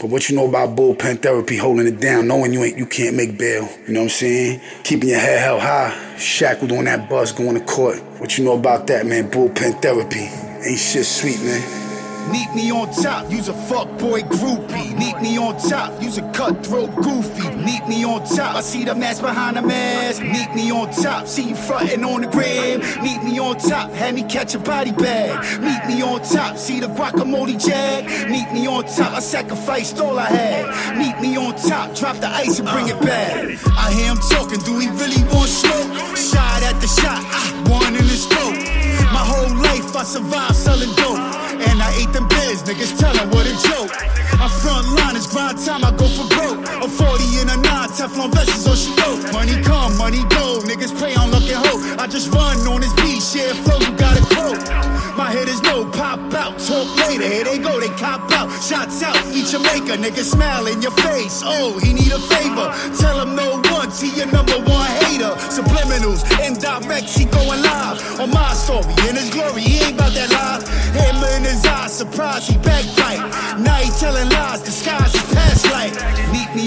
But what you know about bullpen therapy, holding it down, knowing you ain't you can't make bail. You know what I'm saying? Keeping your head held high, shackled on that bus, going to court. What you know about that, man? Bullpen therapy. Ain't shit sweet, man. Meet me on top, use a fuckboy groupie. Meet me on top, use a cutthroat goofy. Meet me on top, I see the mask behind the mask. Meet me on top, see you frontin' on the gram. Meet me on top, have me catch a body bag. Meet me on top, see the guacamole jag. Meet me on top, I sacrificed all I had. Meet me on top, drop the ice and bring it back. I hear him talking, do he really want smoke? Shot at the shot, ah, one in his throat. My whole life I survived selling dope. Niggas tell them what a joke. My front line is grind time, I go for broke. A 40 and a 9, Teflon is all she wrote. Money come, money go, niggas pray on luck and hope. I just run on this beat, share flow, you got a quote. My head is know, pop out, talk later. Here they go, they cop out. Shots out, eat your maker, nigga smile in your face. Oh, he need a favor. Tell him no once, he your number one hater. Subliminals, indirect, he going live on my story. In his glory, he ain't about that live. Surprise, he backbite. Now he telling lies, disguise his past life.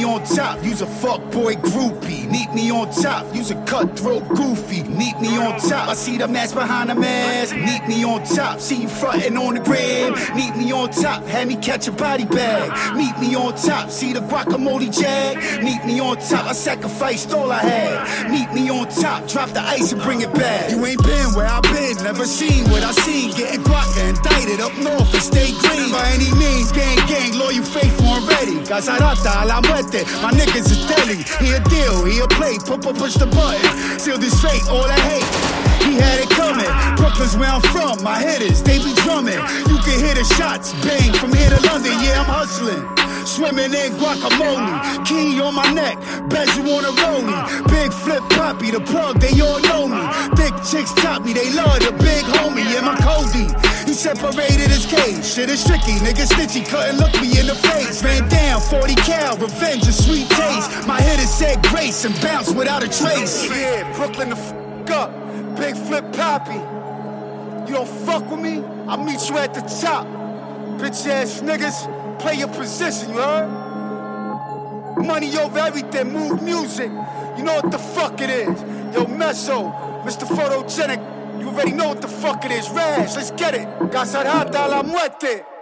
Me on top, use a fuckboy groupie. Meet me on top, use a cutthroat goofy. Meet me on top, I see the mask behind the mask. Meet me on top, see you frontin' on the gram. Meet me on top, have me catch a body bag. Meet me on top, see the guacamole jag. Meet me on top, I sacrificed all I had. Meet me on top, drop the ice and bring it back. You ain't been where I've been, never seen what I seen. Getting guaca indicted up north and stay green. By any means, gang, gang, loyal, faithful, and ready. Casarata a la muerte, my niggas is deadly. He a deal, he a play, push, push the button. Seal this fate, all I hate. He had it coming. Brooklyn's where I'm from. My hitters, they be drumming. You can hear the shots bang from here to London. Yeah, I'm hustling. Swimming in guacamole. Key on my neck. Bezel on a rollie. Big Flip Papi, the plug, they all know me. Thick chicks top me, they love the big homie. Yeah, my Cody. He separated his cage. Shit is tricky. Nigga stitchy couldn't look me in the face. Ran down 40 cal. Revenge, a sweet taste. My hitters said grace and bounced without a trace. Oh, yeah, Brooklyn the f up. Big Flip Papi. You don't fuck with me, I'll meet you at the top. Bitch ass niggas, play your position, you heard? Money over everything, move music. You know what the fuck it is. Yo, Meso, Mr. Photogenic, you already know what the fuck it is. Rash, let's get it. Casarata la muerte.